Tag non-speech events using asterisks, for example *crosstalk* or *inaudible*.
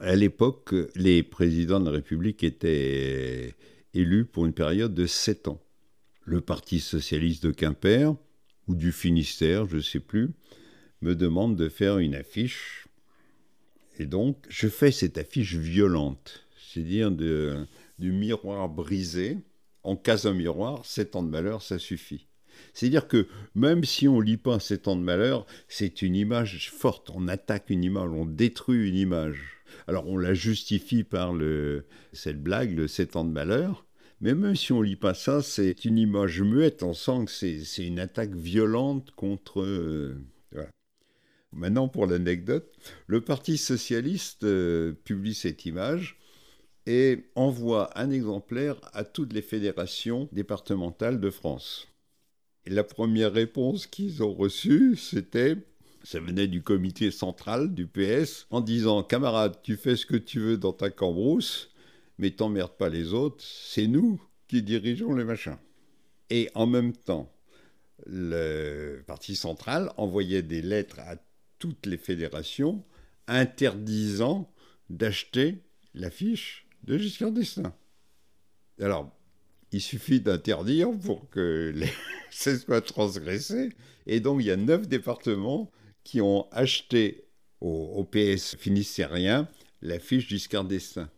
À l'époque, les présidents de la République étaient élus pour une période de sept ans. Le Parti socialiste de Quimper, ou du Finistère, je ne sais plus, me demande de faire une affiche. Et donc, je fais cette affiche violente, c'est-à-dire du miroir brisé. En cas d'un miroir, sept ans de malheur, ça suffit. C'est-à-dire que même si on lit pas sept ans de malheur, c'est une image forte. On attaque une image, on détruit une image. Alors on la justifie par cette blague, le 7 ans de malheur, mais même si on lit pas ça, c'est une image muette, on sent que c'est une attaque violente contre... Euh, Maintenant pour l'anecdote, le Parti socialiste euh, publie cette image et envoie un exemplaire à toutes les fédérations départementales de France. Et la première réponse qu'ils ont reçue, c'était ça venait du comité central du PS en disant Camarade, tu fais ce que tu veux dans ta cambrousse, mais t'emmerdes pas les autres, c'est nous qui dirigeons les machins. Et en même temps, le Parti central envoyait des lettres à toutes les fédérations interdisant d'acheter l'affiche de Giscard d'Estaing. Alors, il suffit d'interdire pour que les... *laughs* ça soit transgressé. Et donc, il y a neuf départements qui ont acheté au, PS finistérien l'affiche Giscard d'Estaing.